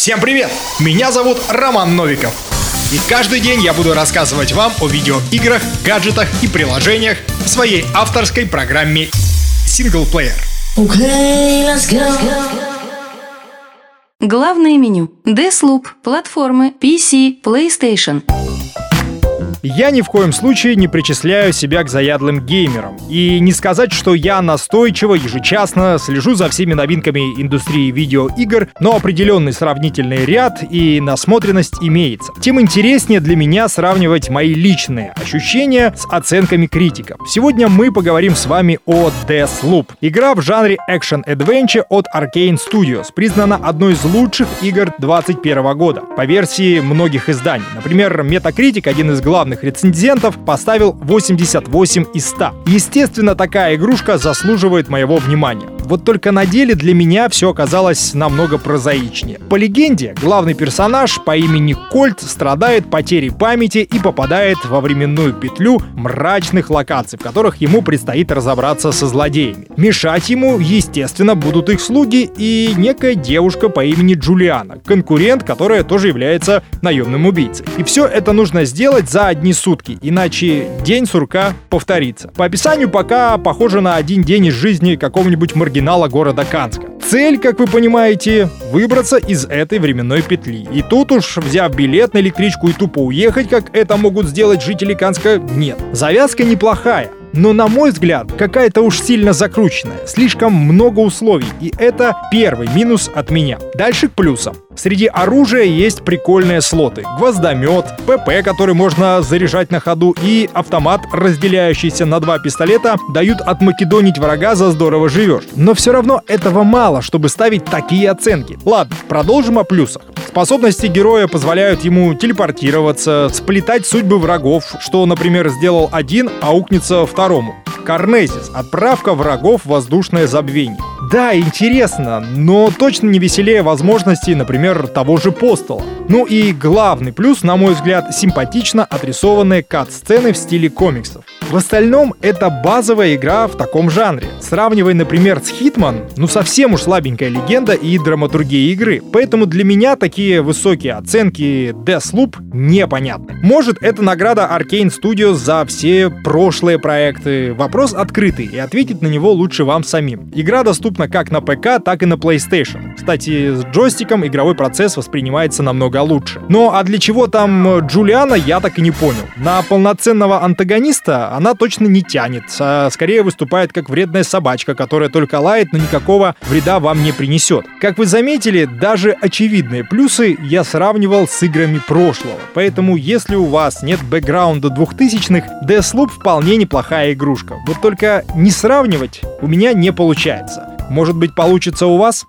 Всем привет! Меня зовут Роман Новиков. И каждый день я буду рассказывать вам о видеоиграх, гаджетах и приложениях в своей авторской программе Синглплеер. Okay, let's go. Главное меню. Deathloop, платформы, PC, PlayStation – я ни в коем случае не причисляю себя к заядлым геймерам. И не сказать, что я настойчиво, ежечасно слежу за всеми новинками индустрии видеоигр, но определенный сравнительный ряд и насмотренность имеется. Тем интереснее для меня сравнивать мои личные ощущения с оценками критиков. Сегодня мы поговорим с вами о Deathloop. Игра в жанре Action-Adventure от Arkane Studios признана одной из лучших игр 2021 года по версии многих изданий. Например, Metacritic, один из главных главных рецензентов поставил 88 из 100. Естественно, такая игрушка заслуживает моего внимания. Вот только на деле для меня все оказалось намного прозаичнее. По легенде, главный персонаж по имени Кольт страдает потерей памяти и попадает во временную петлю мрачных локаций, в которых ему предстоит разобраться со злодеями. Мешать ему, естественно, будут их слуги и некая девушка по имени Джулиана, конкурент, которая тоже является наемным убийцей. И все это нужно сделать за одни сутки, иначе день сурка повторится. По описанию пока похоже на один день из жизни какого-нибудь маргинала города Канска. Цель, как вы понимаете, выбраться из этой временной петли. И тут уж, взяв билет на электричку и тупо уехать, как это могут сделать жители Канска, нет. Завязка неплохая, но, на мой взгляд, какая-то уж сильно закрученная. Слишком много условий, и это первый минус от меня. Дальше к плюсам. Среди оружия есть прикольные слоты. Гвоздомет, ПП, который можно заряжать на ходу, и автомат, разделяющийся на два пистолета, дают отмакедонить врага за здорово живешь. Но все равно этого мало, чтобы ставить такие оценки. Ладно, продолжим о плюсах. Способности героя позволяют ему телепортироваться, сплетать судьбы врагов, что, например, сделал один, а укнется второму. Карнезис. Отправка врагов в воздушное забвение. Да, интересно, но точно не веселее возможностей, например, того же Постола. Ну и главный плюс, на мой взгляд, симпатично отрисованные кат-сцены в стиле комиксов. В остальном это базовая игра в таком жанре. Сравнивая, например, с Хитман, ну совсем уж слабенькая легенда и драматургия игры. Поэтому для меня такие высокие оценки Deathloop непонятны. Может, это награда Arkane Studios за все прошлые проекты. Вопрос открытый, и ответить на него лучше вам самим. Игра доступна как на ПК, так и на PlayStation. Кстати, с джойстиком игровой процесс воспринимается намного лучше. Ну а для чего там Джулиана, я так и не понял. На полноценного антагониста она точно не тянет, а скорее выступает как вредная собачка, которая только лает, но никакого вреда вам не принесет. Как вы заметили, даже очевидные плюсы я сравнивал с играми прошлого. Поэтому, если у вас нет бэкграунда двухтысячных, Deathloop вполне неплохая игрушка. Вот только не сравнивать у меня не получается. Может быть, получится у вас?